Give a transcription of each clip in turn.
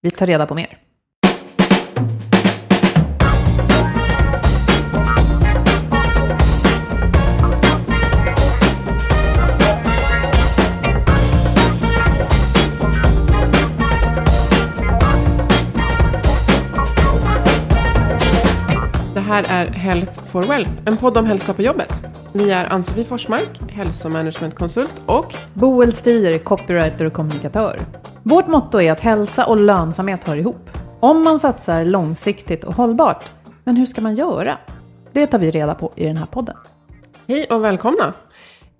Vi tar reda på mer. Det här är Health for Wealth, en podd om hälsa på jobbet. Vi är Ann-Sofie Forsmark, hälsomanagementkonsult och Boel Stier, copywriter och kommunikatör. Vårt motto är att hälsa och lönsamhet hör ihop. Om man satsar långsiktigt och hållbart. Men hur ska man göra? Det tar vi reda på i den här podden. hej och välkomna.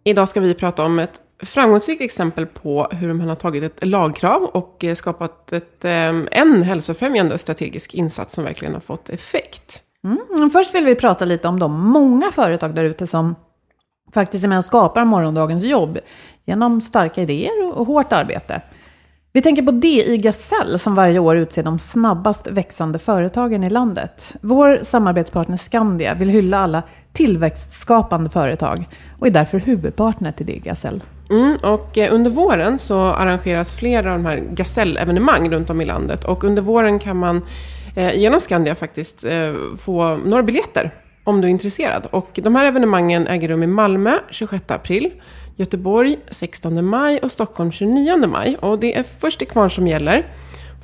Idag ska vi prata om ett framgångsrikt exempel på hur man har tagit ett lagkrav och skapat ett, eh, en hälsofrämjande strategisk insats som verkligen har fått effekt. Mm, först vill vi prata lite om de många företag där ute som faktiskt är med och skapar morgondagens jobb genom starka idéer och hårt arbete. Vi tänker på DI Gasell som varje år utser de snabbast växande företagen i landet. Vår samarbetspartner Skandia vill hylla alla tillväxtskapande företag och är därför huvudpartner till DI Gasell. Mm, och eh, under våren så arrangeras flera av de här Gasell-evenemang runt om i landet. Och under våren kan man eh, genom Skandia faktiskt eh, få några biljetter om du är intresserad. Och de här evenemangen äger rum i Malmö 26 april, Göteborg 16 maj och Stockholm 29 maj. Och det är först till kvarn som gäller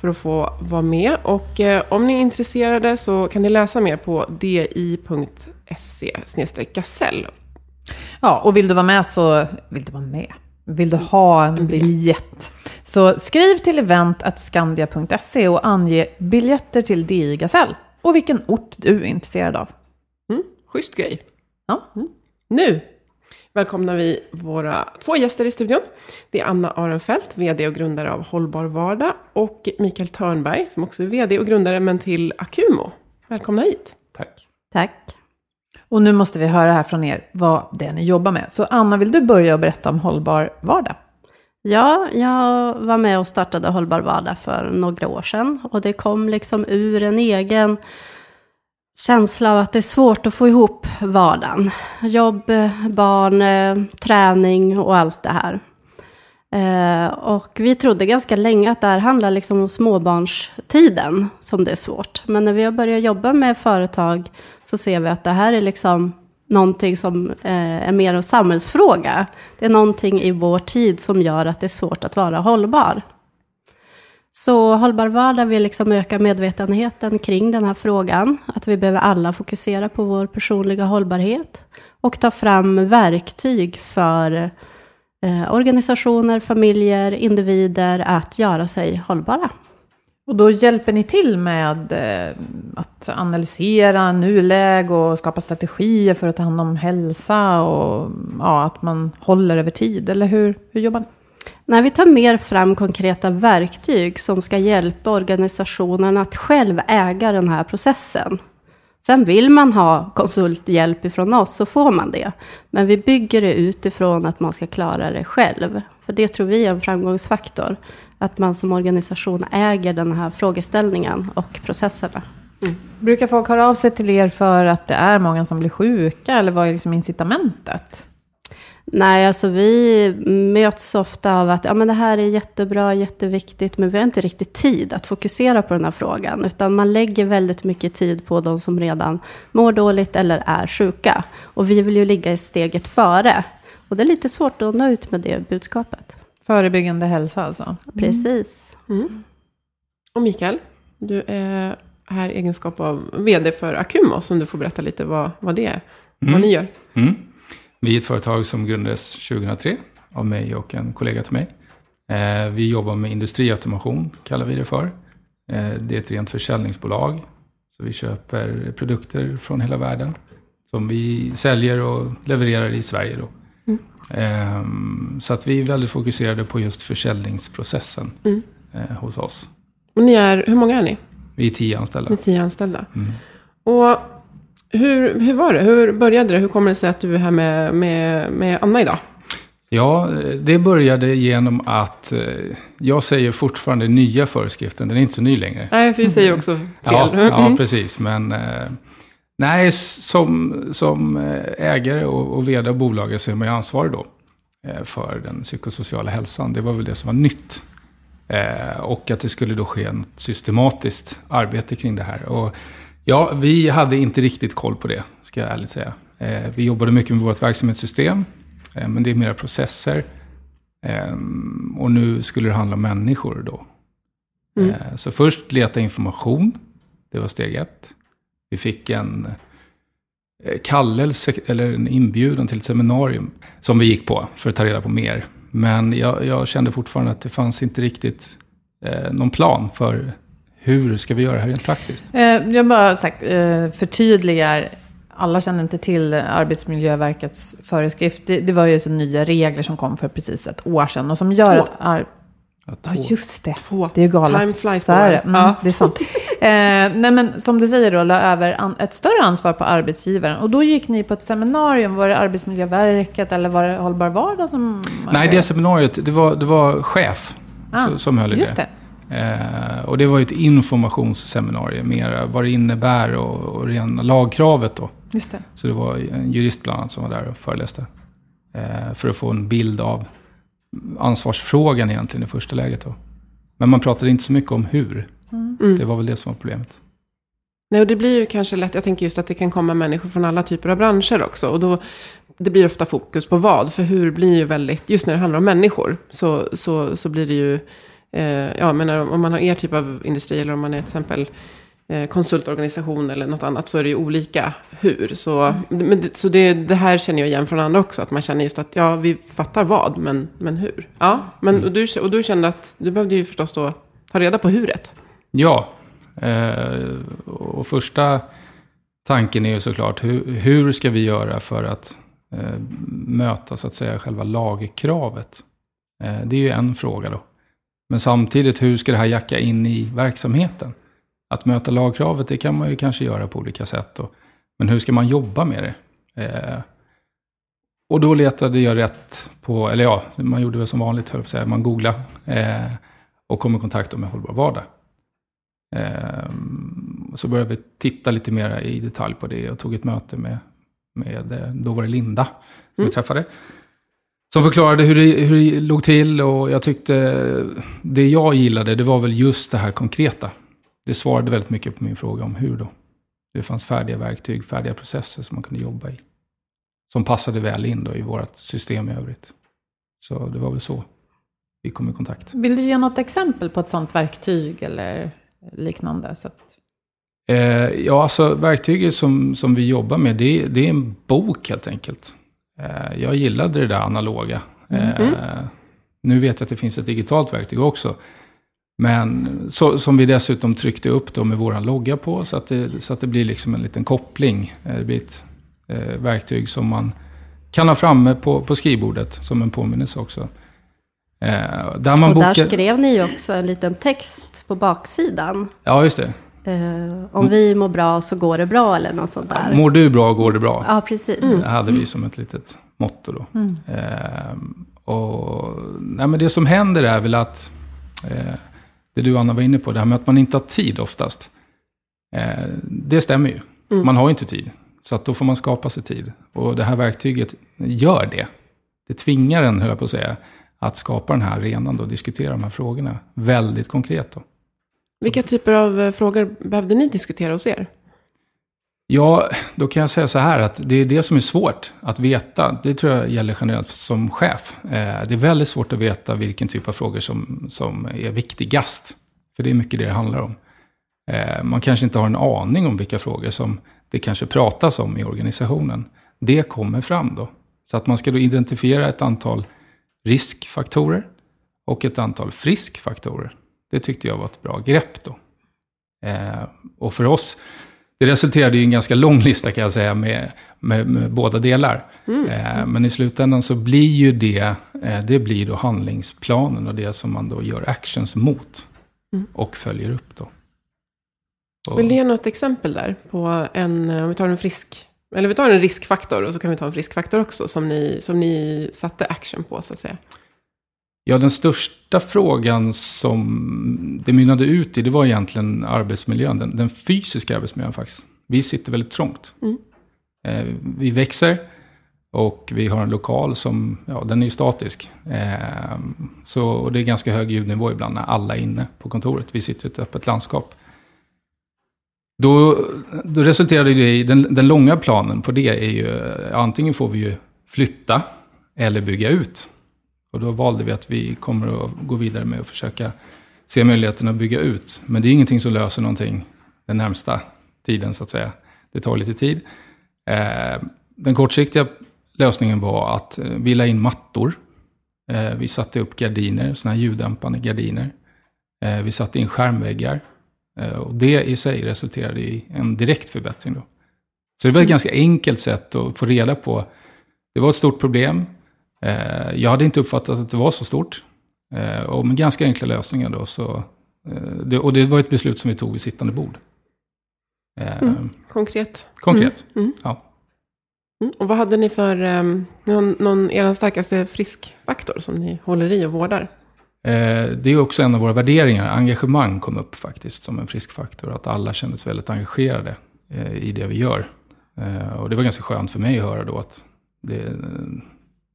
för att få vara med. Och eh, om ni är intresserade så kan ni läsa mer på di.se gasell. Ja, och vill du vara med så vill du vara med. Vill du ha en biljett? Så skriv till event.skandia.se och ange biljetter till DI Gasell och vilken ort du är intresserad av. Mm, schysst grej. Ja. Nu välkomnar vi våra två gäster i studion. Det är Anna Arenfelt, VD och grundare av Hållbar Vardag och Mikael Törnberg, som också är VD och grundare, men till Akumo. Välkomna hit. Tack. Tack. Och nu måste vi höra här från er vad det är ni jobbar med. Så Anna, vill du börja och berätta om Hållbar Vardag? Ja, jag var med och startade Hållbar Vardag för några år sedan. Och det kom liksom ur en egen känsla av att det är svårt att få ihop vardagen. Jobb, barn, eh, träning och allt det här. Eh, och vi trodde ganska länge att det här handlar liksom om småbarnstiden som det är svårt. Men när vi har börjat jobba med företag så ser vi att det här är liksom någonting som eh, är mer en samhällsfråga. Det är någonting i vår tid som gör att det är svårt att vara hållbar. Så Hållbar vardag vill liksom öka medvetenheten kring den här frågan. Att vi behöver alla fokusera på vår personliga hållbarhet. Och ta fram verktyg för eh, organisationer, familjer, individer att göra sig hållbara. Och då hjälper ni till med eh, att analysera nuläge och skapa strategier för att ta hand om hälsa och ja, att man håller över tid, eller hur, hur jobbar ni? Nej, vi tar mer fram konkreta verktyg som ska hjälpa organisationen att själv äga den här processen. Sen vill man ha konsulthjälp ifrån oss så får man det. Men vi bygger det utifrån att man ska klara det själv. För det tror vi är en framgångsfaktor. Att man som organisation äger den här frågeställningen och processerna. Mm. Brukar folk höra av sig till er för att det är många som blir sjuka, eller vad är liksom incitamentet? Nej, alltså vi möts ofta av att ja, men det här är jättebra, jätteviktigt, men vi har inte riktigt tid att fokusera på den här frågan, utan man lägger väldigt mycket tid på de som redan mår dåligt eller är sjuka. Och vi vill ju ligga i steget före. Och det är lite svårt att nå ut med det budskapet. Förebyggande hälsa alltså? Precis. Och Mikael, du är här i egenskap av vd för Akumo, som du får berätta lite vad, vad det är, vad ni gör. Mm. Vi är ett företag som grundades 2003 av mig och en kollega till mig. Eh, vi jobbar med industriautomation, kallar vi det för. Eh, det är ett rent försäljningsbolag. Så vi köper produkter från hela världen som vi säljer och levererar i Sverige. Då. Eh, så att vi är väldigt fokuserade på just försäljningsprocessen eh, hos oss. Och ni är, hur många är ni? Vi är tio anställda. Ni är tio anställda. Och hur, hur var det? Hur började det? Hur kommer det sig att du är här med, med, med Anna idag? Ja, det började genom att eh, jag säger fortfarande nya föreskriften. Den är inte så ny längre. Nej, vi säger också fel. Ja, ja precis. Men eh, nej, som, som eh, ägare och, och vd av bolaget så är man ju ansvarig då för den psykosociala hälsan. Det var väl det som var nytt. Och att det skulle då ske ett systematiskt arbete kring det här. Och ja, vi hade inte riktigt koll på det, ska jag ärligt säga. Eh, vi jobbade mycket med vårt verksamhetssystem, eh, men det är mera processer. Eh, och nu skulle det handla om människor då. Eh, Så först leta information, det var steg ett. Vi fick en kallelse, eller en inbjudan till ett seminarium som vi gick på för att ta reda på mer. Men jag, jag kände fortfarande att det fanns inte riktigt någon plan för hur ska vi göra det här rent praktiskt. Eh, jag bara sagt, eh, förtydligar. Alla känner inte till Arbetsmiljöverkets föreskrift. Det, det var ju så nya regler som kom för precis ett år sedan. Och som gör Två. att... Ar- Ja, Ja, just det. Två. Det är ju galet. Time flies så är det. Mm, Ja. det är sant. Eh, nej, men som du säger då, la över an- ett större ansvar på arbetsgivaren. Och då gick ni på ett seminarium. Var det Arbetsmiljöverket eller var det Hållbar Vardag som... Nej, det seminariet, det var, det var chef Ah, som höll i Just det. Eh, och det var ju ett informationsseminarium, mer vad det innebär och, och rena lagkravet då. Just det. Så det var en jurist bland annat som var där och föreläste. Eh, för att få en bild av ansvarsfrågan egentligen i första läget då. Men man pratade inte så mycket om hur. Mm. Det var väl det som var problemet. Nej, och det blir ju kanske lätt, jag tänker just att det kan komma människor från alla typer av branscher också. Och då, det blir ofta fokus på vad, för hur blir ju väldigt, just när det handlar om människor, så, så, så blir det ju, ja, jag menar om man har er typ av industri, eller om man är till exempel eh, konsultorganisation eller något annat, så är det ju olika hur. Så, men, det- så det, det här känner jag igen från andra också, att man känner just att, ja, vi fattar vad, men, men hur? Ja, men, och, du, och du kände att, du behövde ju förstås då ta reda på huret. Ja, eh, och första tanken är ju såklart hur, hur ska vi göra för att eh, möta så att säga själva lagkravet. Eh, det är ju en fråga då. Men samtidigt hur ska det här jacka in i verksamheten? Att möta lagkravet det kan man ju kanske göra på olika sätt. Då. Men hur ska man jobba med det? Eh, och då letade jag rätt på, eller ja, man gjorde väl som vanligt, höll på att säga. Man googlade eh, och kom i kontakt med Hållbar Vardag. Ehm, Så började vi titta lite mer i detalj på det och tog ett möte med, med eh, då var det Linda som vi träffade. Som förklarade hur det, hur det låg till och jag tyckte det jag gillade det var väl just det här konkreta. Det svarade väldigt mycket på min fråga om hur då. Det fanns färdiga verktyg, färdiga processer som man kunde jobba i. Som passade väl in då i vårt system i övrigt. Så det var väl så vi kom i kontakt. Vill du ge något exempel på ett sånt verktyg eller liknande? Så att... Eh, ja, alltså verktyget som, som vi jobbar med, det, det är en bok helt enkelt. Eh, jag gillade det där analoga. Eh, Nu vet jag att det finns ett digitalt verktyg också. Men så, som vi dessutom tryckte upp då med våran logga på så att det, så att det blir liksom en liten koppling. Eh, Det blir ett eh, verktyg som man kan ha framme på, på skrivbordet som en påminnelse också. Eh, där man Och där bokar... skrev ni ju också en liten text på baksidan. Ja, just det. Eh, om vi mår bra så går det bra eller något sånt där. Mår du bra går det bra. Ja, precis. Det hade vi som ett litet motto då. Ehm, och, nej, men det som händer är väl att, eh, det du Anna var inne på, det här med att man inte har tid oftast. Det stämmer ju. Man har ju inte tid. Så då får man skapa sig tid. Och det här verktyget gör det. Det tvingar en, höll jag på att säga, att skapa den här arenan och diskutera de här frågorna väldigt konkret. Då. Vilka typer av eh, frågor behövde ni diskutera hos er? Ja, då kan jag säga så här att det är det som är svårt att veta. Det tror jag gäller generellt som chef. Eh, det är väldigt svårt att veta vilken typ av frågor som, som är viktigast. För det är mycket det det handlar om. Eh, man kanske inte har en aning om vilka frågor som det kanske pratas om i organisationen. Det kommer fram då. Så att man ska då identifiera ett antal riskfaktorer och ett antal friskfaktorer. Det tyckte jag var ett bra grepp då. Eh, och för oss, det resulterade i en ganska lång lista kan jag säga med, med, med båda delar. Eh, men i slutändan så blir ju det, eh, det blir då handlingsplanen och det som man då gör actions mot. Och följer upp då. Och, Vill du ge något exempel där på en, eh, om vi tar en frisk, eller vi tar en riskfaktor och så kan vi ta en friskfaktor också som ni, som ni satte action på så att säga. Ja, den största frågan som det mynnade ut i, det var egentligen arbetsmiljön. Den, den fysiska arbetsmiljön faktiskt. Vi sitter väldigt trångt. Eh, vi växer och vi har en lokal som, ja, den är ju statisk. Eh, så, och det är ganska hög ljudnivå ibland när alla är inne på kontoret. Vi sitter i ett öppet landskap. Då, då resulterade det i, den, den långa planen på det är ju, antingen får vi ju flytta eller bygga ut. Och då valde vi att vi kommer att gå vidare med att försöka se möjligheten att bygga ut. Men det är ingenting som löser någonting den närmsta tiden så att säga. Det tar lite tid. Eh, den kortsiktiga lösningen var att eh, vi la in mattor. Eh, vi satte upp gardiner, sådana här ljuddämpande gardiner. Vi satte in skärmväggar. Och det i sig resulterade i en direkt förbättring. Då. Så det var ett ganska enkelt sätt att få reda på. Det var ett stort problem. Eh, jag hade inte uppfattat att det var så stort. Eh, och med ganska enkla lösningar då så... Eh, det, och det var ett beslut som vi tog vid sittande bord. Eh, Konkret. Konkret. Mm, mm. Ja. Mm. Och vad hade ni för, um, någon, någon, er starkaste friskfaktor som ni håller i och vårdar? Eh, det är också en av våra värderingar. Engagemang kom upp faktiskt som en frisk faktor. Att alla kändes väldigt engagerade eh, i det vi gör. Eh, och det var ganska skönt för mig att höra då att det,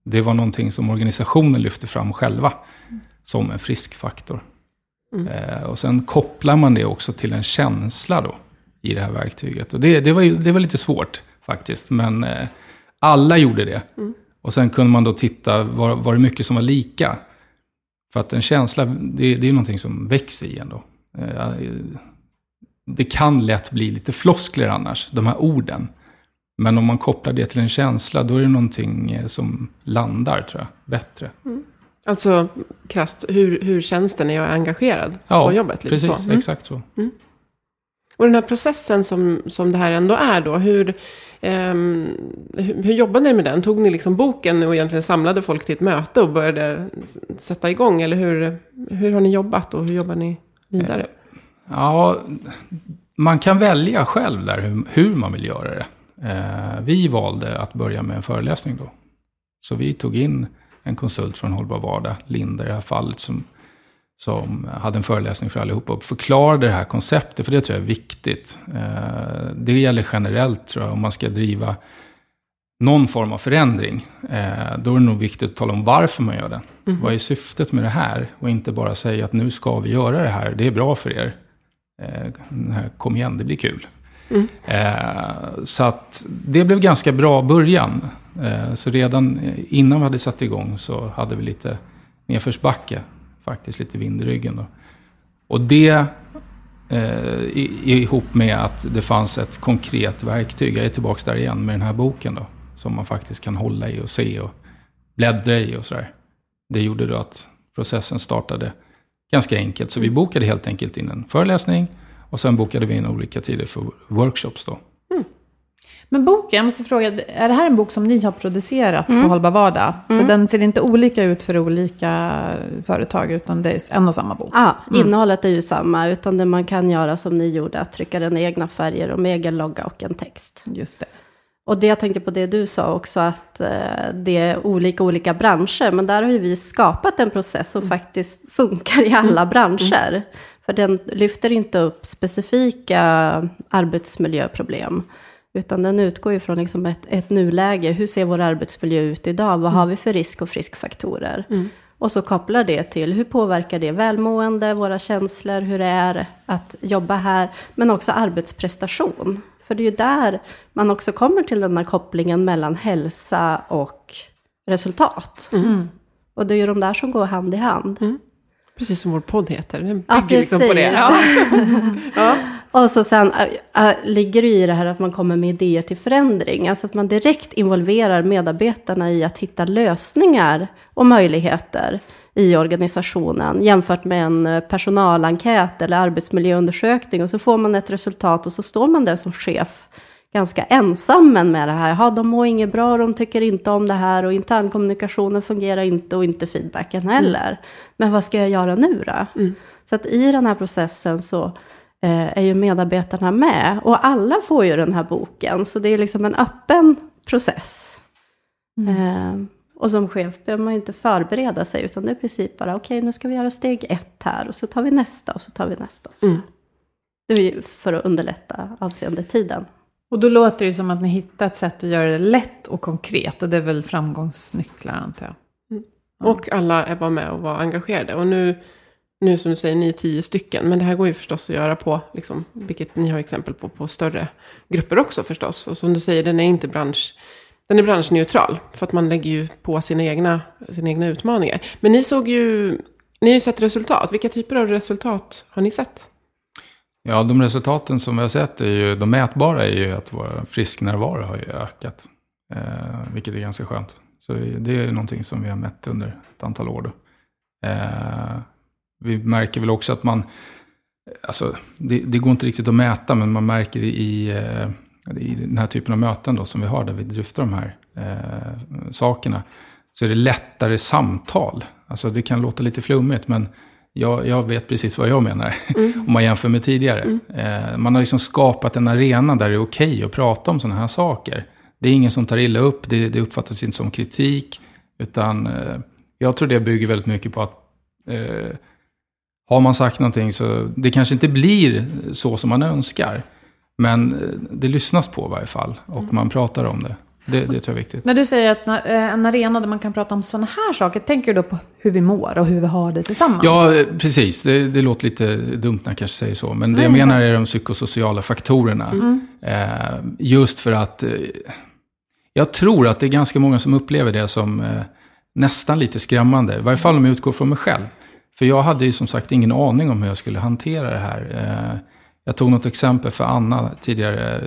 det var någonting som organisationen lyfte fram själva som en frisk faktor. Eh, och sen kopplar man det också till en känsla då i det här verktyget. Och det, det, var, det var lite svårt faktiskt, men eh, alla gjorde det. Och sen kunde man då titta, var, var det mycket som var lika? För att en känsla, det, det är någonting som växer i en då. Eh, Det kan lätt bli lite floskler annars, de här orden. Men om man kopplar det till en känsla, då är det någonting eh, som landar, tror jag, bättre. Alltså krasst, hur, hur känns det när jag är engagerad på jobbet? Lite precis, så. Mm. exakt så. Och den här processen som, som det här ändå är då, hur, ehm, hur, hur jobbade ni med den? Tog ni liksom boken och egentligen samlade folk till ett möte och började sätta igång? Eller hur, hur har ni jobbat och hur jobbar ni vidare? Ja, man kan välja själv där hur, hur man vill göra det. Eh, vi valde att börja med en föreläsning då. Så vi tog in en konsult från Hållbar Vardag, Linda i det här fallet, som, som hade en föreläsning för allihopa och förklarade det här konceptet, för det tror jag är viktigt. Eh, det gäller generellt tror jag, om man ska driva någon form av förändring. Eh, då är det nog viktigt att tala om varför man gör den. Vad är syftet med det här? Och inte bara säga att nu ska vi göra det här, det är bra för er. Kom igen, det blir kul. Eh, så att det blev ganska bra början. Eh, så redan innan vi hade satt igång så hade vi lite nedförsbacke. Faktiskt lite vind i ryggen. Då. Och det eh, ihop med att det fanns ett konkret verktyg. Jag är tillbaka där igen med den här boken då. Som man faktiskt kan hålla i och se och bläddra i och sådär. Det gjorde då att processen startade ganska enkelt. Så vi bokade helt enkelt in en föreläsning och sen bokade vi in olika tider för workshops då. Men boken, jag måste fråga, är det här en bok som ni har producerat Mm. på Hållbar Vardag? Så den ser inte olika ut för olika företag, utan det är en och samma bok? Ja, innehållet är ju samma, utan det man kan göra som ni gjorde, att trycka den i egna färger och med egen logga och en text. Just det. Och det jag tänkte på det du sa också, att eh, det är olika olika branscher. Men där har ju vi skapat en process som faktiskt funkar i alla branscher. För den lyfter inte upp specifika arbetsmiljöproblem. Utan den utgår ju från liksom ett, ett nuläge. Hur ser vår arbetsmiljö ut idag? Vad har vi för risk och friskfaktorer? Och så kopplar det till hur påverkar det välmående, våra känslor, hur det är att jobba här. Men också arbetsprestation. För det är ju där man också kommer till den här kopplingen mellan hälsa och resultat. Och det är ju de där som går hand i hand. Precis som vår podd heter. Den bygger Ja, liksom på det. precis. Ja. Och så sen äh, äh, ligger det i det här att man kommer med idéer till förändring. Alltså att man direkt involverar medarbetarna i att hitta lösningar och möjligheter i organisationen jämfört med en eh, personalenkät eller arbetsmiljöundersökning. Och så får man ett resultat och så står man där som chef ganska ensam med det här. Ja, de mår inget bra, de tycker inte om det här och internkommunikationen fungerar inte och inte feedbacken heller. Men vad ska jag göra nu då? Så att i den här processen så eh, är ju medarbetarna med och alla får ju den här boken. Så det är liksom en öppen process. Eh, och som chef behöver man ju inte förbereda sig utan det är i princip bara okej nu ska vi göra steg ett här och så tar vi nästa och så tar vi nästa. Och så. Det är för att underlätta avseende tiden. Och då låter det som att ni hittar ett sätt att göra det lätt och konkret. Och det är väl framgångsnycklar antar jag. Och alla är bara med och var engagerade. Och nu, nu som du säger, ni är tio stycken. Men det här går ju förstås att göra på, liksom, vilket ni har exempel på, på större grupper också förstås. Och som du säger, den är inte bransch, den är branschneutral. För att man lägger ju på sina egna, sina egna utmaningar. Men ni såg ju, ni har ju sett resultat. Vilka typer av resultat har ni sett? Ja, de resultaten som vi har sett, är ju, de mätbara, är ju att vår frisknärvaro har ju ökat. Eh, vilket är ganska skönt. Så det är ju någonting som vi har mätt under ett antal år. Då. Eh, vi märker väl också att man, alltså det, det går inte riktigt att mäta, men man märker i, eh, i den här typen av möten då, som vi har, där vi dryftar de här eh, sakerna, så är det lättare samtal. Alltså det kan låta lite flummigt, men jag, jag vet precis vad jag menar. Om man jämför med tidigare. Eh, man har liksom skapat en arena där det är okej att prata om sådana här saker. Det är ingen som tar illa upp, det, det uppfattas inte som kritik. Utan eh, jag tror det bygger väldigt mycket på att eh, har man sagt någonting så det kanske inte blir så som man önskar. Men eh, det lyssnas på i varje fall och man pratar om det. Det, det tror jag är viktigt. När du säger att eh, en arena där man kan prata om sådana här saker, tänker du då på hur vi mår och hur vi har det tillsammans? Ja, eh, precis. Det, det låter lite dumt när jag kanske säger så. Men det jag menar är de psykosociala faktorerna. Eh, just för att eh, jag tror att det är ganska många som upplever det som eh, nästan lite skrämmande. I varje fall om jag utgår från mig själv. För jag hade ju som sagt ingen aning om hur jag skulle hantera det här. Jag tog något exempel för Anna tidigare.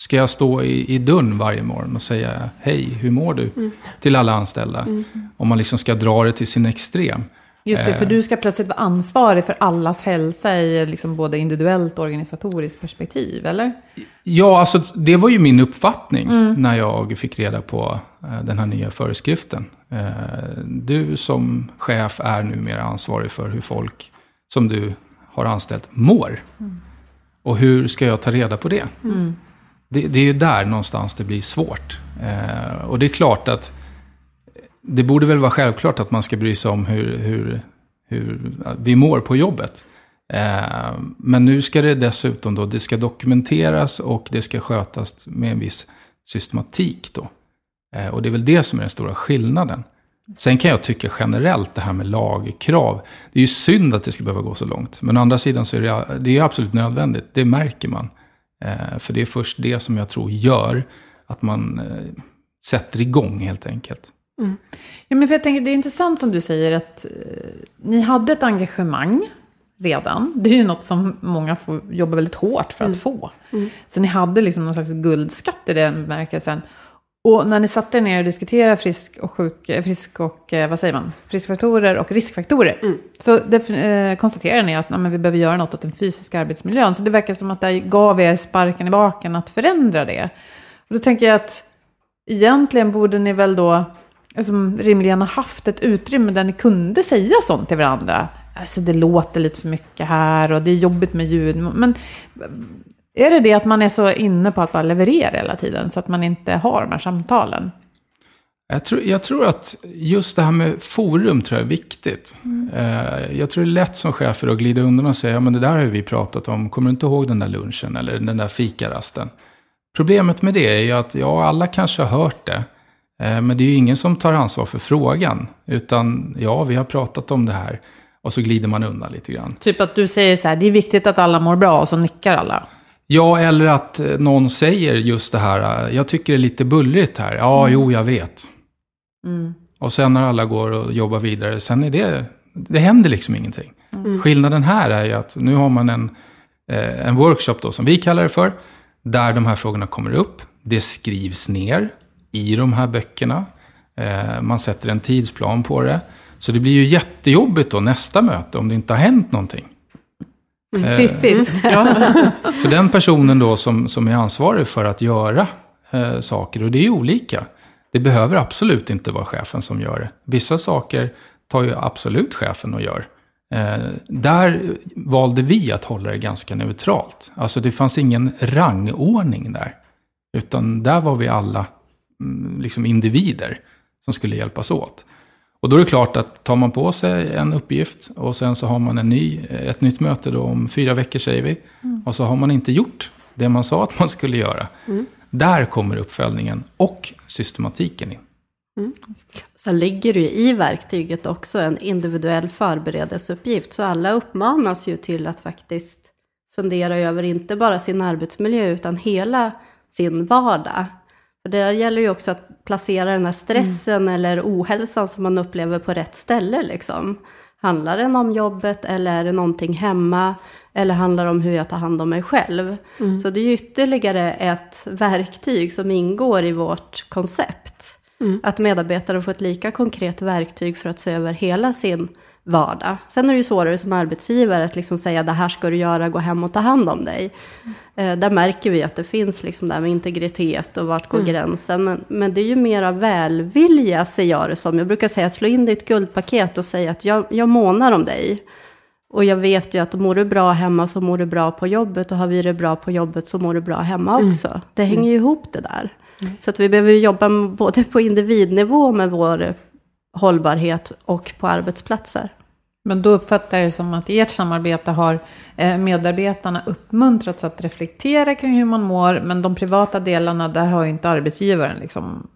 Ska jag stå i, i dörren varje morgon och säga hej, hur mår du? Till alla anställda. Om man liksom ska dra det till sin extrem. Just det, för Eh. du ska plötsligt vara ansvarig för allas hälsa i liksom både individuellt och organisatoriskt perspektiv, eller? Ja, alltså det var ju min uppfattning när jag fick reda på eh, den här nya föreskriften. Eh, du som chef är numera ansvarig för hur folk som du har anställt mår. Och hur ska jag ta reda på det? Det? Det är ju där någonstans det blir svårt. Eh, och det är klart att det borde väl vara självklart att man ska bry sig om hur, hur, hur vi mår på jobbet. Eh, men nu ska det dessutom då, det ska dokumenteras och det ska skötas med en viss systematik då. Eh, och det är väl det som är den stora skillnaden. Sen kan jag tycka generellt det här med lagkrav. Det är ju synd att det ska behöva gå så långt. Men å andra sidan så är det, det är absolut nödvändigt. Det märker man. Eh, för det är först det som jag tror gör att man eh, sätter igång helt enkelt. Ja, men för jag tänker, det är intressant som du säger att eh, ni hade ett engagemang redan. Det är ju något som många får jobba väldigt hårt för att få. Så ni hade liksom någon slags guldskatt i den bemärkelsen. Och när ni satte er ner och diskuterade frisk och, sjuk, eh, frisk och eh, vad säger man? friskfaktorer och riskfaktorer. Så eh, konstaterade ni att nej, vi behöver göra något åt den fysiska arbetsmiljön. Så det verkar som att det gav er sparken i baken att förändra det. Och då tänker jag att egentligen borde ni väl då alltså, rimligen ha haft ett utrymme där ni kunde säga sånt till varandra. Alltså det låter lite för mycket här och det är jobbigt med ljud. Men är det det att man är så inne på att bara leverera hela tiden så att man inte har de här samtalen? Jag tror, jag tror att just det här med forum tror jag är viktigt. Mm. Jag tror det är lätt som chefer att glida undan och säga, ja men det där har vi pratat om, kommer du inte ihåg den där lunchen eller den där fikarasten? Problemet med det är ju att, ja alla kanske har hört det, eh, men det är ju ingen som tar ansvar för frågan. Utan, ja vi har pratat om det här. Och så glider man undan lite grann. Typ att du säger så här, det är viktigt att alla mår bra och så nickar alla. Ja, eller att eh, någon säger just det här, eh, jag tycker det är lite bullrigt här. Ja, mm. jo, jag vet. Mm. Och sen när alla går och jobbar vidare, sen är det, det händer liksom ingenting. Mm. Skillnaden här är ju att nu har man en, eh, en workshop då, som vi kallar det för, där de här frågorna kommer upp. Det skrivs ner i de här böckerna. Man sätter en tidsplan på det. Så det blir ju jättejobbigt då nästa möte om det inte har hänt någonting. Mm. Fiffigt. ja. För den personen då som, som är ansvarig för att göra eh, saker, och det är olika. Det behöver absolut inte vara chefen som gör det. Vissa saker tar ju absolut chefen och gör. Eh, där valde vi att hålla det ganska neutralt. Alltså det fanns ingen rangordning där. Utan där var vi alla mm, liksom individer som skulle hjälpas åt. Och då är det klart att tar man på sig en uppgift och sen så har man en ny, ett nytt möte då om fyra veckor säger vi. Mm. Och så har man inte gjort det man sa att man skulle göra. Mm. Där kommer uppföljningen och systematiken in. Mm. Sen ligger det ju i verktyget också en individuell förberedelseuppgift. Så alla uppmanas ju till att faktiskt fundera över inte bara sin arbetsmiljö utan hela sin vardag. För det gäller ju också att placera den här stressen mm. eller ohälsan som man upplever på rätt ställe. Liksom. Handlar den om jobbet eller är det någonting hemma? Eller handlar det om hur jag tar hand om mig själv? Mm. Så det är ju ytterligare ett verktyg som ingår i vårt koncept. Mm. Att medarbetare får ett lika konkret verktyg för att se över hela sin vardag. Sen är det ju svårare som arbetsgivare att liksom säga det här ska du göra, gå hem och ta hand om dig. Mm. Där märker vi att det finns liksom det här med integritet och vart går mm. gränsen. Men, men det är ju mera välvilja ser jag det som. Jag brukar säga slå in ditt guldpaket och säga att jag, jag månar om dig. Och jag vet ju att mår du bra hemma så mår du bra på jobbet och har vi det bra på jobbet så mår du bra hemma mm. också. Mm. Det hänger ju ihop det där. Mm. Så att vi behöver jobba både på individnivå med vår hållbarhet och på arbetsplatser. Men då uppfattar jag det som att i ert samarbete har eh, medarbetarna uppmuntrats att reflektera kring hur man mår, men de privata delarna, där har ju inte arbetsgivaren liksom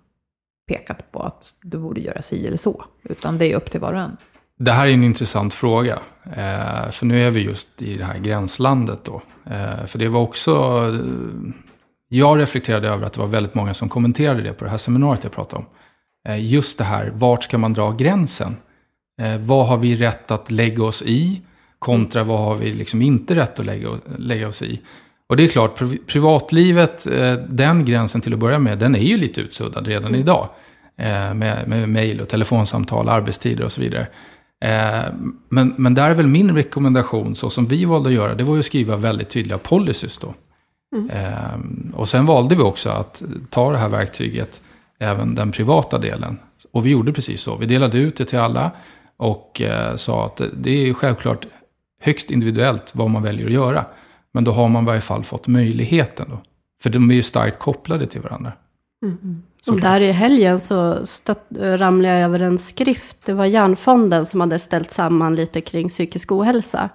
pekat på att du borde göra si eller så, utan det är upp till var och en. Det här är en intressant fråga, eh, för nu är vi just i det här gränslandet då. Eh, för det var också, jag reflekterade över att det var väldigt många som kommenterade det på det här seminariet jag pratade om. Just det här, vart ska man dra gränsen? Eh, vad har vi rätt att lägga oss i? Kontra vad har vi liksom inte rätt att lägga, lägga oss i? Och det är klart, privatlivet, eh, den gränsen till att börja med, den är ju lite utsuddad redan mm. idag. Eh, med, med mejl och telefonsamtal, arbetstider och så vidare. Eh, men, men där är väl min rekommendation, så som vi valde att göra, det var ju att skriva väldigt tydliga policies då. Mm. Eh, och sen valde vi också att ta det här verktyget, även den privata delen. Och vi gjorde precis så. Vi delade ut det till alla. Och eh, sa att det är självklart högst individuellt vad man väljer att göra. Men då har man i varje fall fått möjligheten. Då. För de är ju starkt kopplade till varandra. Mm. Och där i helgen så stött, ramlade jag över en skrift. Det var Hjärnfonden som hade ställt samman lite kring psykisk ohälsa.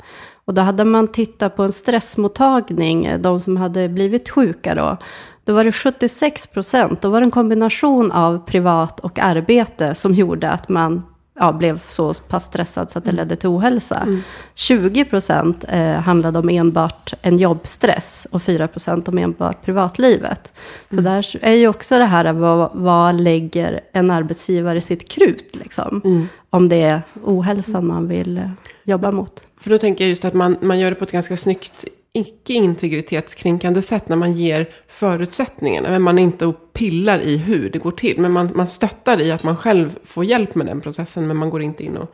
Och då hade man tittat på en stressmottagning, de som hade blivit sjuka då. Då var det 76 procent, då var det en kombination av privat och arbete som gjorde att man ja, blev så pass stressad så att det ledde till ohälsa. Mm. 20 procent eh, handlade om enbart en jobbstress och 4 procent om enbart privatlivet. Mm. Så där är ju också det här, vad, vad lägger en arbetsgivare sitt krut, liksom? Mm. Om det är ohälsan man vill eh, jobba mot. För då tänker jag just att man, man gör det på ett ganska snyggt icke integritetskränkande sätt när man ger förutsättningarna. Men man är inte och pillar i hur det går till. Men man, man stöttar i att man själv får hjälp med den processen. Men man går inte in och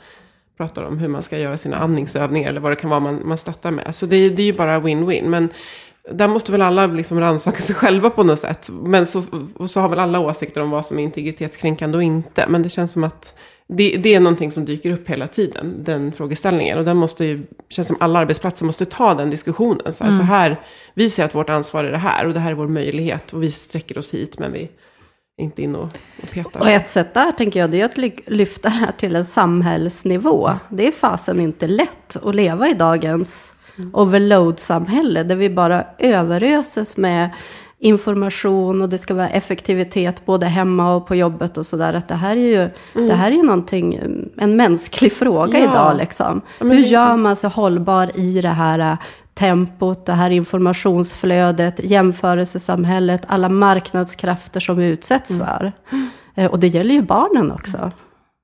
pratar om hur man ska göra sina andningsövningar eller vad det kan vara man, man stöttar med. Så det, det är ju bara win-win. Men där måste väl alla liksom rannsaka sig själva på något sätt. Men så, och så har väl alla åsikter om vad som är integritetskränkande och inte. Men det känns som att det, det, är någonting som dyker upp hela tiden, den frågeställningen. Och den måste ju, känns som alla arbetsplatser måste ta den diskussionen. Så här, mm. så här, vi ser att vårt ansvar är det här och det här är vår möjlighet. Och vi sträcker oss hit, men vi är inte in och, och petar. Och ett sätt där tänker jag, det är att lyfta det här till en samhällsnivå. Det är fasen inte lätt att leva i dagens mm. overload-samhälle, där vi bara överöses med information och det ska vara effektivitet både hemma och på jobbet och sådär. Att det här är ju, mm. det här är ju någonting, en mänsklig fråga ja. idag liksom. Ja, Hur gör man sig hållbar i det här äh, tempot, det här informationsflödet, jämförelsesamhället, alla marknadskrafter som vi utsätts mm. för. Mm. Och det gäller ju barnen också.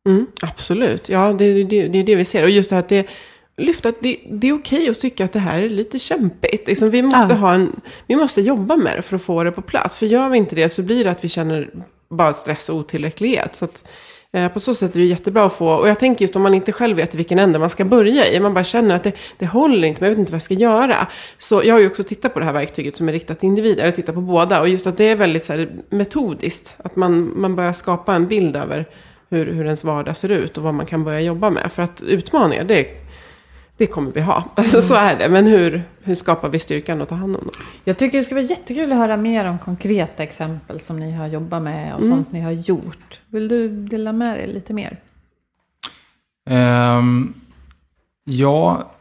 Mm, absolut, ja det, det, det är det vi ser. Och just det här att det lyfta att det, det är okej att tycka att det här är lite kämpigt. Liksom, vi, måste ja. ha en, vi måste jobba med det för att få det på plats. För gör vi inte det så blir det att vi känner bara stress och otillräcklighet. Så att, eh, på så sätt är det jättebra att få, och jag tänker just om man inte själv vet vilken ände man ska börja i, man bara känner att det, det håller inte, men jag vet inte vad jag ska göra. Så jag har ju också tittat på det här verktyget som är riktat till individer, jag tittar på båda, och just att det är väldigt så här, metodiskt, att man, man börjar skapa en bild över hur, hur ens vardag ser ut och vad man kan börja jobba med. För att utmaningar, det det kommer vi ha. Alltså mm. så är det. Men hur, hur skapar vi styrkan att ta hand om dem? Jag tycker det skulle vara jättekul att höra mer om konkreta exempel som ni har jobbat med och mm. sånt ni har gjort. Vill du dela med dig lite mer? Um, ja,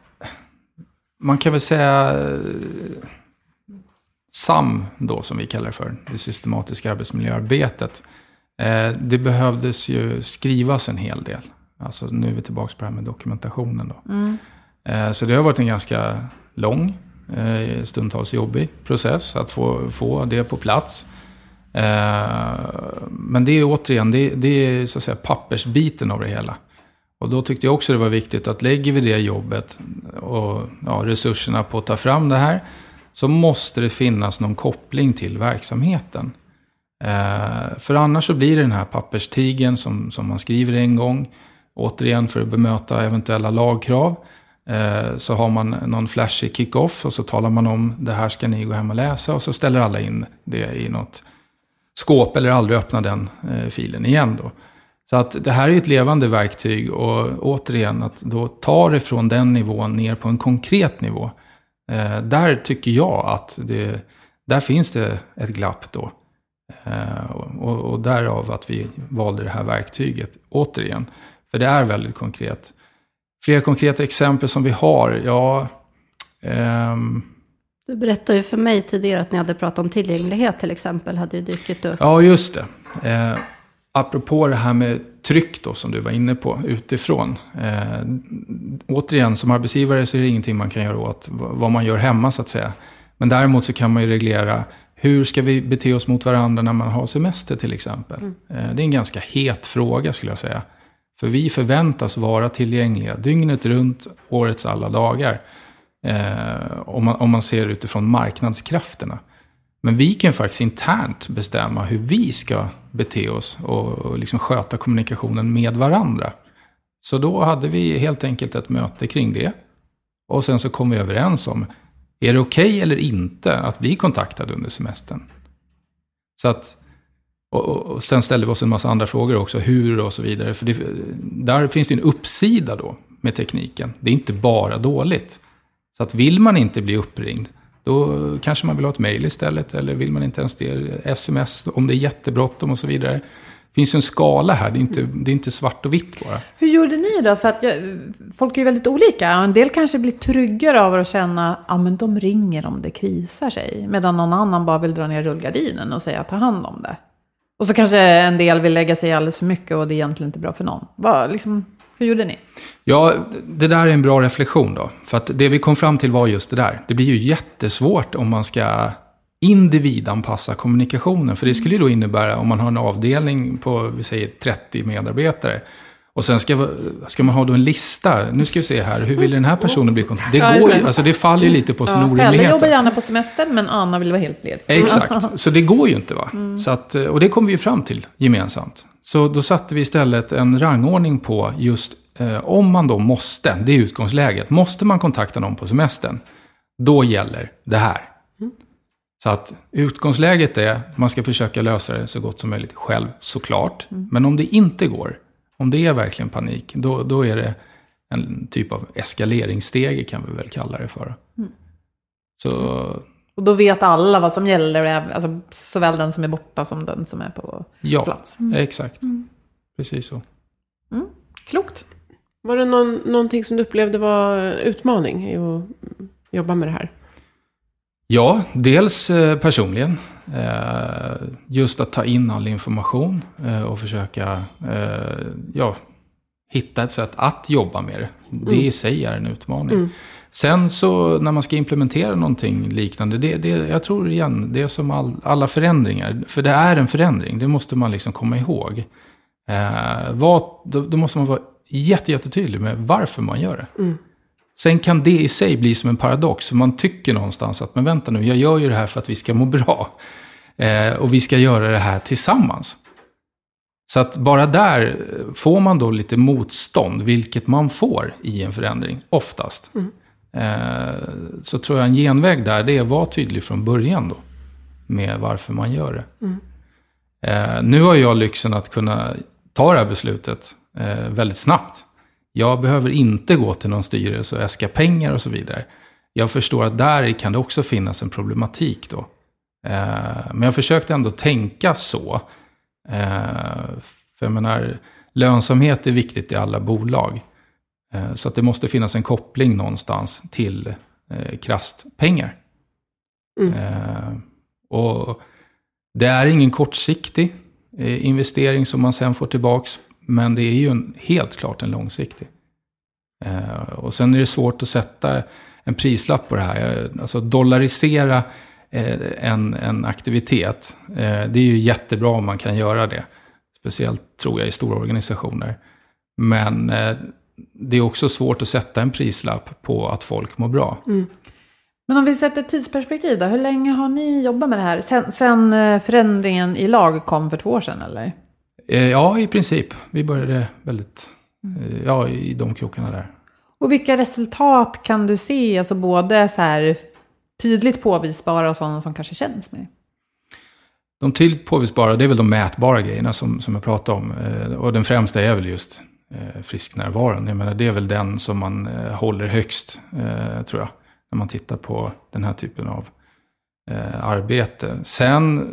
man kan väl säga SAM då som vi kallar det för, det systematiska arbetsmiljöarbetet. Eh, det behövdes ju skrivas en hel del. Alltså nu är vi tillbaka på det här med dokumentationen då. Mm. Eh, så det har varit en ganska lång, eh, stundtals jobbig process att få, få det på plats. Eh, men det är återigen, det, det är så att säga pappersbiten av det hela. Och då tyckte jag också det var viktigt att lägger vi det jobbet och ja, resurserna på att ta fram det här, så måste det finnas någon koppling till verksamheten. Eh, för annars så blir det den här papperstigen som, som man skriver en gång, återigen för att bemöta eventuella lagkrav. Eh, så har man någon flashig kick-off och så talar man om det här ska ni gå hem och läsa och så ställer alla in det i något skåp eller aldrig öppna den eh, filen igen då. Så att det här är ett levande verktyg och återigen att då ta det från den nivån ner på en konkret nivå. Eh, där tycker jag att det, där finns det ett glapp då. och, och därav att vi valde det här verktyget återigen. För det är väldigt konkret. Fler konkreta exempel som vi har, ja... Ehm, du berättade ju för mig tidigare att ni hade pratat om tillgänglighet till exempel, hade ju dykt upp. Ja, just det. Eh, apropå det här med tryck då, som du var inne på, utifrån. Eh, återigen, som arbetsgivare så är det ingenting man kan göra åt vad man gör hemma, så att säga. Men däremot så kan man ju reglera hur ska vi bete oss mot varandra när man har semester till exempel. Mm. Eh, det är en ganska het fråga skulle jag säga. För vi förväntas vara tillgängliga dygnet runt, årets alla dagar. Eh, om, man, om man ser utifrån marknadskrafterna. Men vi kan faktiskt internt bestämma hur vi ska bete oss och, och liksom sköta kommunikationen med varandra. Så då hade vi helt enkelt ett möte kring det. Och sen så kom vi överens om, är det okej okay eller inte att bli kontaktad under semestern? Så att och, och, och, sen ställde vi oss en massa andra frågor också, hur och så vidare. För det, där finns det en uppsida då med tekniken. Det är inte bara dåligt. Så att vill man inte bli uppringd, då kanske man vill ha ett mejl istället. Eller vill man inte ens det, sms om det är jättebråttom och så vidare. Det finns en skala här, det är, inte, det är inte svart och vitt bara. Hur gjorde ni då? För att jag, folk är ju väldigt olika. En del kanske blir tryggare av att känna att ja, de ringer om det krisar sig. Medan någon annan bara vill dra ner rullgardinen och säga ta hand om det. Och så kanske en del vill lägga sig alldeles för mycket och det är egentligen inte bra för någon. Vad, liksom, hur gjorde ni? Ja, det där är en bra reflektion då. För att det vi kom fram till var just det där. Det blir ju jättesvårt om man ska individanpassa kommunikationen. För det skulle ju då innebära, om man har en avdelning på, vi säger 30 medarbetare, och sen ska, ska man ha då en lista. Nu ska vi se här, hur vill den här personen bli kontaktad? Det Ja, går ju, alltså det faller ju lite på sin Pelle jobbar orimlighet. gärna på semester, men Anna vill vara helt ledig. Exakt, så det går ju inte va. Så att, och det kom vi ju fram till gemensamt. Så då satte vi istället en rangordning på just eh, om man då måste, det är utgångsläget, måste man kontakta någon på semestern, då gäller det här. Så att utgångsläget är man ska försöka lösa det så gott som möjligt själv, såklart. Men om det inte går, om det är verkligen panik, då, då är det en typ av eskaleringsstege kan vi väl kalla det för. Så Och då vet alla vad som gäller, alltså, såväl den som är borta som den som är på ja, plats. exakt. Precis så. Klokt. Var det någon, någonting som du upplevde var utmaning i att jobba med det här? Ja, dels eh, personligen. Eh, just att ta in all information eh, och försöka eh, ja, hitta ett sätt att jobba med det. Det i sig är en utmaning. Sen så när man ska implementera någonting liknande, det, det, jag tror igen, det är som all, alla förändringar. För det är en förändring, det måste man liksom komma ihåg. Eh, vad, då, då måste man vara jätte, jättetydlig med varför man gör det. Sen kan det i sig bli som en paradox. för Man tycker någonstans att, men vänta nu, jag gör ju det här för att vi ska må bra. Eh, och vi ska göra det här tillsammans. Så att bara där får man då lite motstånd, vilket man får i en förändring, oftast. Eh, så tror jag en genväg där, det är att vara tydlig från början då. Med varför man gör det. Eh, nu har jag lyxen att kunna ta det här beslutet eh, väldigt snabbt. Jag behöver inte gå till någon styrelse och äska pengar och så vidare. Jag förstår att där kan det också finnas en problematik då. Eh, men jag försökte ändå tänka så. Eh, för jag menar, lönsamhet är viktigt i alla bolag. Eh, så att det måste finnas en koppling någonstans till krasst pengar. Eh, och det är ingen kortsiktig investering som man sen får tillbaks. Men det är ju en, helt klart en långsiktig. Eh, och sen är det svårt att sätta en prislapp på det här. Eh, alltså dollarisera eh, en, en aktivitet. Eh, det är ju jättebra om man kan göra det. Speciellt tror jag i stora organisationer. Men eh, det är också svårt att sätta en prislapp på att folk mår bra. Mm. Men om vi sätter ett tidsperspektiv då, hur länge har ni jobbat med det här? Sen, sen eh, förändringen i lag kom för två år sedan eller? Eh, ja, i princip. Vi började väldigt, eh, ja, i de krokarna där. Och vilka resultat kan du se, alltså både så här tydligt påvisbara och sådana som kanske känns mer? De tydligt påvisbara, det är väl de mätbara grejerna som, som jag pratade om. Eh, och den främsta är väl just frisknärvaron. Jag menar, det är väl den som man håller högst, tror jag. När man tittar på den här typen av eh, arbete. Sen,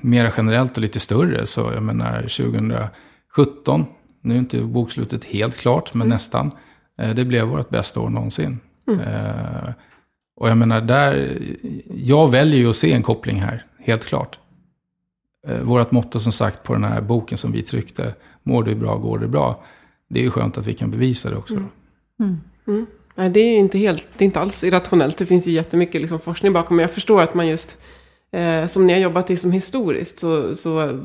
mer generellt och lite större, så jag menar 2017, nu är inte bokslutet helt klart, men nästan. Eh, det blev vårt bästa år någonsin. Eh, och jag menar, där, jag väljer ju att se en koppling här, helt klart. Eh, vårt motto som sagt på den här boken som vi tryckte, mår du bra, går det bra. Det är ju skönt att vi kan bevisa det också. Nej, det är ju inte helt, det är inte alls irrationellt. Det finns ju jättemycket liksom forskning bakom. Men jag förstår att man just, eh, som ni har jobbat liksom historiskt, så, så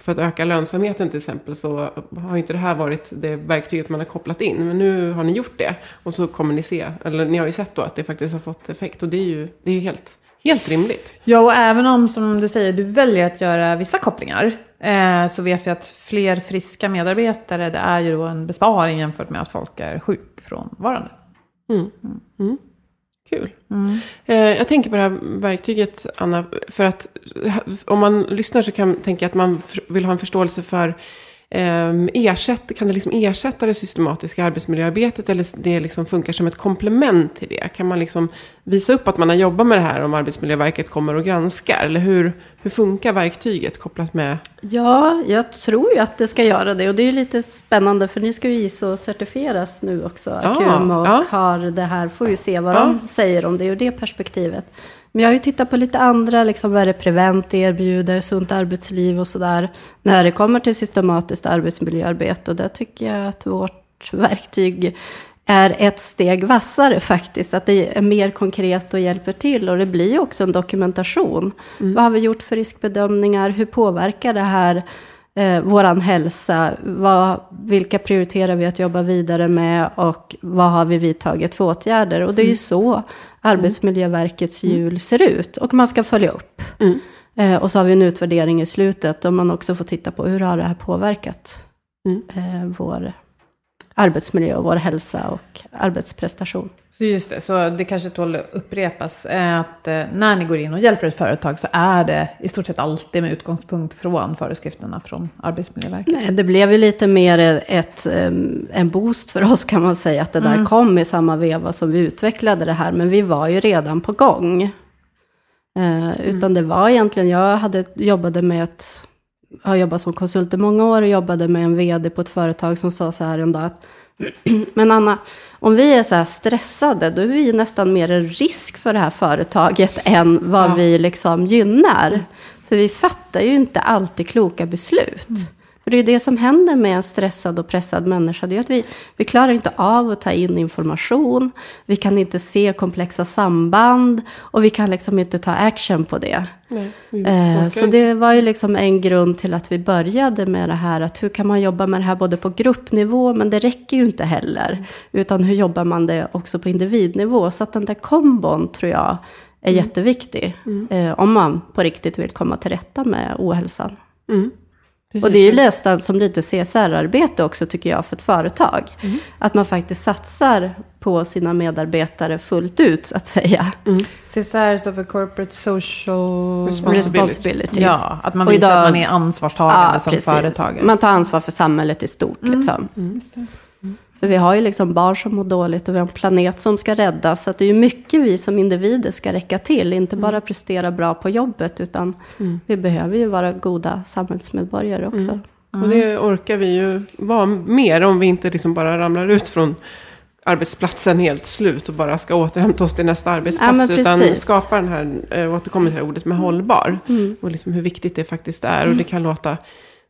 för att öka lönsamheten till exempel, så har inte det här varit det verktyget man har kopplat in. Men nu har ni gjort det. Och så kommer ni se, eller ni har ju sett då att det faktiskt har fått effekt. Och det är ju, det är ju helt, helt rimligt. Ja, och även om som du säger, du väljer att göra vissa kopplingar, eh, så vet vi att fler friska medarbetare, det är ju då en besparing jämfört med att folk är sjukfrånvarande. Kul. Eh, jag tänker på det här verktyget, Anna, för att om man lyssnar så kan tänka att man vill ha en förståelse för ersätt, kan det liksom ersätta det systematiska arbetsmiljöarbetet eller det liksom funkar som ett komplement till det? Kan man liksom visa upp att man har jobbat med det här om Arbetsmiljöverket kommer och granskar? Eller hur, hur funkar verktyget kopplat med... Ja, jag tror ju att det ska göra det. Och det är ju lite spännande för ni ska ju ISO-certifieras nu också, Ja, Akum. Och ja. har det här, får ju se vad Ja. de säger om det ur det perspektivet. Men jag har ju tittat på lite andra, liksom vad är det Prevent erbjuder, sunt arbetsliv och sådär. När det kommer till systematiskt arbetsmiljöarbete. Och där tycker jag att vårt verktyg är ett steg vassare faktiskt. Att det är mer konkret och hjälper till. Och det blir också en dokumentation. Vad har vi gjort för riskbedömningar? Hur påverkar det här eh, våran hälsa, vad, vilka prioriterar vi att jobba vidare med och vad har vi vidtagit för åtgärder? Och det är ju så Arbetsmiljöverkets hjul ser ut och man ska följa upp. Eh, och så har vi en utvärdering i slutet och man också får titta på hur har det här påverkat eh, vår arbetsmiljö och vår hälsa och arbetsprestation. Så just det, så det kanske tål att upprepas eh, att eh, när ni går in och hjälper ett företag så är det i stort sett alltid med utgångspunkt från föreskrifterna från Arbetsmiljöverket. Nej, det blev ju lite mer ett, em, en boost för oss kan man säga, att det där kom i samma veva som vi utvecklade det här, men vi var ju redan på gång. Eh, utan det var egentligen, jag hade, jobbade med ett, har jobbat som konsult i många år och jobbade med en vd på ett företag som sa så här en dag att men Anna, om vi är så här stressade, då är vi nästan mer en risk för det här företaget än vad vi liksom gynnar. För vi fattar ju inte alltid kloka beslut. För det är det som händer med en stressad och pressad människa. Det är att vi, vi klarar inte av att ta in information. Vi kan inte se komplexa samband. Och vi kan liksom inte ta action på det. Eh, så det var ju liksom en grund till att vi började med det här. Att hur kan man jobba med det här både på gruppnivå, men det räcker ju inte heller. Utan hur jobbar man det också på individnivå. Så att den där kombon tror jag är jätteviktig. Eh, om man på riktigt vill komma till rätta med ohälsan. Och det är ju nästan som lite CSR-arbete också tycker jag för ett företag. Att man faktiskt satsar på sina medarbetare fullt ut så att säga. CSR står för Corporate Social Responsibility. Responsibility. Ja, att man Och visar idag- att man är ansvarstagande Ja, som precis. företagare. Man tar ansvar för samhället i stort. Liksom. För vi har ju liksom barn som mår dåligt och vi har en planet som ska räddas. Så att det är ju mycket vi som individer ska räcka till. Inte bara prestera bra på jobbet, utan vi behöver ju vara goda samhällsmedborgare också. Och det orkar vi ju vara mer om vi inte liksom bara ramlar ut från arbetsplatsen helt slut och bara ska återhämta oss till nästa arbetsplats. Ja, utan skapa den här, eh, återkommer till det här ordet med hållbar. Och liksom hur viktigt det faktiskt är. Och det kan låta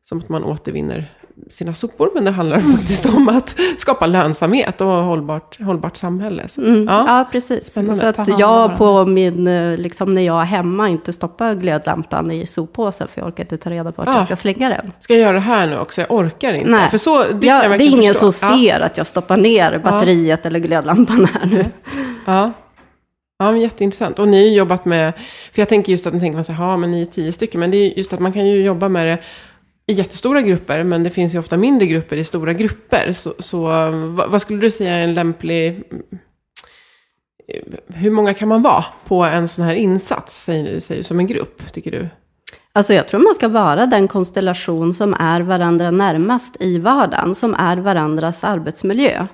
som att man återvinner sina sopor. Men det handlar faktiskt om att skapa lönsamhet och hållbart, hållbart samhälle. Så, Mm. ja. Ja, precis. Spännande. Så att jag på min, eh, liksom när jag är hemma, inte stoppar glödlampan i soppåsen, för jag orkar inte ta reda på vart Ah. jag ska slänga den. Ska jag göra det här nu också? Jag orkar inte. Nej. För så, det, ja, det är ingen förstå. som ser att jag stoppar ner batteriet eller glödlampan här nu. Ja. Ja, men jätteintressant. Och ni har jobbat med, för jag tänker just att, ni tänker man så här, ja men ni är tio stycken, men det är just att man kan ju jobba med det i jättestora grupper, men det finns ju ofta mindre grupper i stora grupper. Så, så vad, vad skulle du säga är en lämplig, mm, hur många kan man vara på en sån här insats, säger du, säger som en grupp, tycker du? Alltså jag tror man ska vara den konstellation som är varandra närmast i vardagen, som är varandras arbetsmiljö.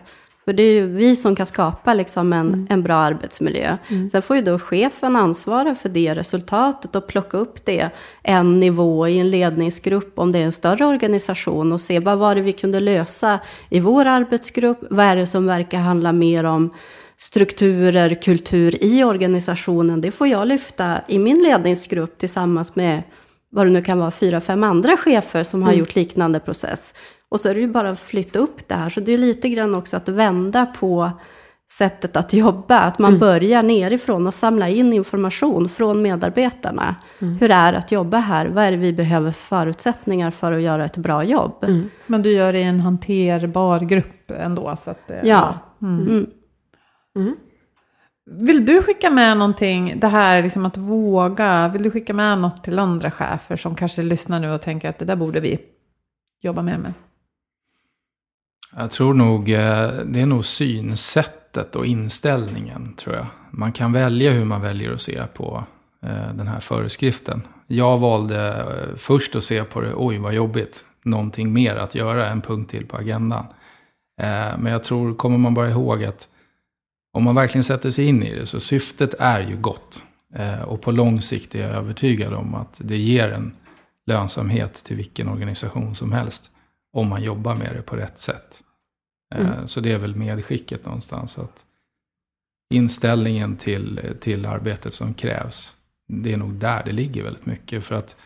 För det är ju vi som kan skapa liksom en, en bra arbetsmiljö. Sen får ju då chefen ansvara för det resultatet och plocka upp det en nivå i en ledningsgrupp om det är en större organisation och se vad var det vi kunde lösa i vår arbetsgrupp. Vad är det som verkar handla mer om strukturer, kultur i organisationen. Det får jag lyfta i min ledningsgrupp tillsammans med vad det nu kan vara, fyra, fem andra chefer som har gjort liknande process. Och så är det ju bara att flytta upp det här. Så det är lite grann också att vända på sättet att jobba. Att man börjar nerifrån och samla in information från medarbetarna. Hur det är att jobba här? Vad är det vi behöver för förutsättningar för att göra ett bra jobb? Men du gör det i en hanterbar grupp ändå. Så att, Ja. Mm. Mm. Vill du skicka med någonting, det här liksom att våga, vill du skicka med något till andra chefer som kanske lyssnar nu och tänker att det där borde vi jobba mer med? Jag tror nog, eh, det är nog synsättet och inställningen tror jag. Man kan välja hur man väljer att se på eh, den här föreskriften. Jag valde eh, först att se på det, oj vad jobbigt, någonting mer att göra, en punkt till på agendan. Men jag tror, kommer man bara ihåg att om man verkligen sätter sig in i det, så syftet är ju gott. Och på lång sikt är jag övertygad om att det ger en lönsamhet till vilken organisation som helst. Om man jobbar med det på rätt sätt. Eh, Så det är väl medskicket någonstans. att Inställningen till, till arbetet som krävs. Det är nog där det ligger väldigt mycket. För att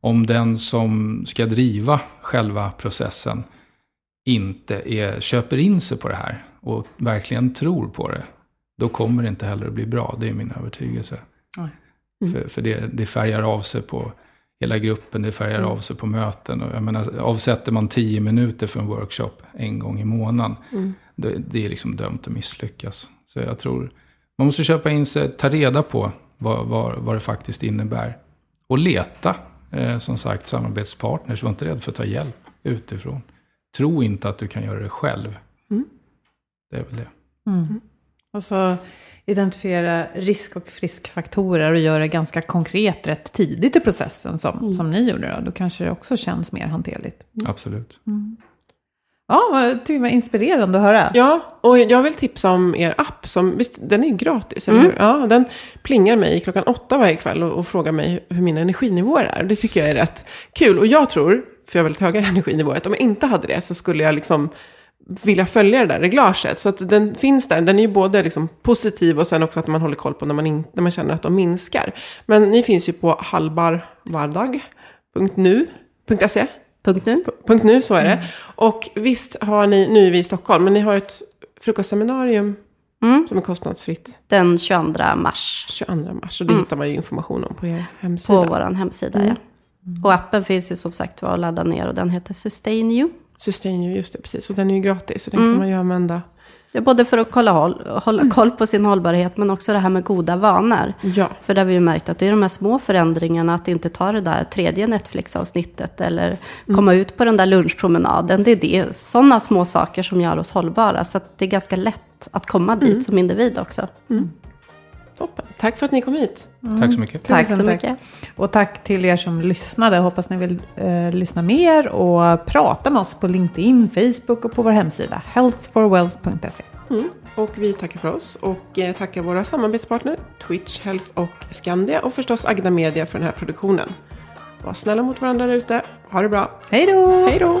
om den som ska driva själva processen inte är, köper in sig på det här och verkligen tror på det. Då kommer det inte heller att bli bra. Det är min övertygelse. Nej. För, för det, det färgar av sig på hela gruppen, det färgar av sig på möten. Och jag menar, avsätter man tio minuter för en workshop en gång i månaden, det, det är liksom dömt att misslyckas. Så jag tror, man måste köpa in sig, ta reda på vad, vad, vad det faktiskt innebär. Och leta, eh, som sagt, samarbetspartners. Var inte rädd för att ta hjälp utifrån. Tro inte att du kan göra det själv. Det är väl det. Och så identifiera risk och friskfaktorer och göra det ganska konkret rätt tidigt i processen som, som ni gjorde. Då. då kanske det också känns mer hanterligt. Absolut. Ja, vad- jag tycker det var inspirerande att höra. Ja, och jag vill tipsa om er app. Som, visst, den är ju gratis, eller hur? Ja, den plingar mig klockan åtta varje kväll och, och frågar mig hur mina energinivåer är. Det tycker jag är rätt kul. Och jag tror, för jag har väldigt höga energinivåer, att om jag inte hade det så skulle jag liksom vilja följa det där reglaget. Så att den finns där. Den är ju både liksom positiv och sen också att man håller koll på när man, in, när man känner att de minskar. Men ni finns ju på halbarvardag.nu.se. Punkt nu. Punkt nu, så är det. Och visst har ni, nu är vi i Stockholm, men ni har ett frukostseminarium som är kostnadsfritt Den 22 mars 22 mars. Och det hittar man ju information om på er hemsida. på vår hemsida. Ja. Och appen finns ju som sagt var att ladda ner och den heter Sustain You. Sustain you, just det, precis. Och den är ju gratis, så den kan man ju använda. Ja, både för att kolla, håll, hålla koll på sin hållbarhet men också det här med goda vanor. Ja. För där har vi ju märkt att det är de här små förändringarna, att inte ta det där tredje Netflix-avsnittet eller komma ut på den där lunchpromenaden. Det är det, sådana små saker som gör oss hållbara. Så det är ganska lätt att komma dit som individ också. Toppen. Tack för att ni kom hit. Tack så mycket. Tack så mycket. Och tack till er som lyssnade. Hoppas ni vill eh, lyssna mer och prata med oss på LinkedIn, Facebook och på vår hemsida healthforwealth.se. Mm. Och vi tackar för oss och eh, tackar våra samarbetspartner Twitch, Health och Skandia och förstås Agda Media för den här produktionen. Var snälla mot varandra där ute. Ha det bra. Hej då! Hej då!